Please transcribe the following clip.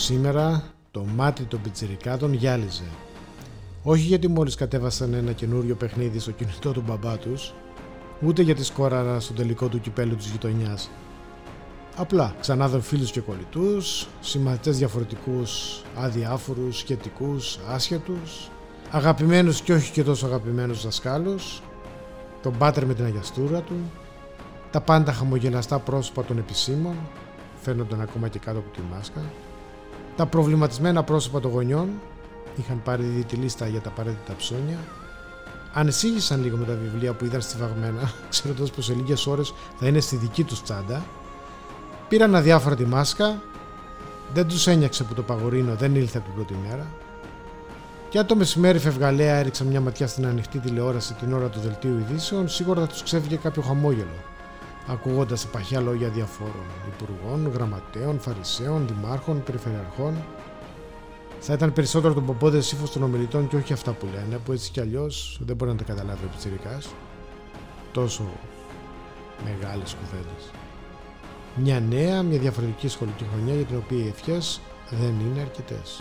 Σήμερα το μάτι των πιτσιρικάτων γυάλιζε. Όχι γιατί μόλις κατέβασαν ένα καινούριο παιχνίδι στο κινητό του μπαμπά τους, ούτε γιατί σκόραρα στο τελικό του κυπέλου της γειτονιάς. Απλά ξανάδαν φίλους και κολλητούς, συμμαθητές διαφορετικούς, αδιάφορους, σχετικούς, άσχετους, αγαπημένους και όχι και τόσο αγαπημένους δασκάλους, τον πάτερ με την αγιαστούρα του, τα πάντα χαμογελαστά πρόσωπα των επισήμων, φαίνονταν ακόμα και κάτω από τη μάσκα, τα προβληματισμένα πρόσωπα των γονιών, είχαν πάρει ήδη τη λίστα για τα απαραίτητα ψώνια, ανησύγησαν λίγο με τα βιβλία που είδαν στιβαγμένα, ξέροντας πως σε λίγες ώρες θα είναι στη δική τους τσάντα. Πήραν αδιάφορα τη μάσκα, δεν τους ένιαξε που το παγορίνο δεν ήλθε από την πρώτη μέρα. Και αν το μεσημέρι φευγαλέα έριξαν μια ματιά στην ανοιχτή τηλεόραση την ώρα του δελτίου ειδήσεων, σίγουρα θα τους ξέφυγε κάποιο χαμόγελο, ακούγοντας τα παχιά λόγια διαφόρων υπουργών, γραμματέων, φαρισαίων, δημάρχων, περιφερειαρχών θα ήταν περισσότερο το πομπόδε ύφος των ομιλητών και όχι αυτά που λένε, που έτσι κι αλλιώς δεν μπορεί να τα καταλάβει ο Πιτσυρικά. Τόσο μεγάλες κουβέντες. Μια νέα, μια διαφορετική σχολική χρονιά για την οποία οι ευχές δεν είναι αρκετές.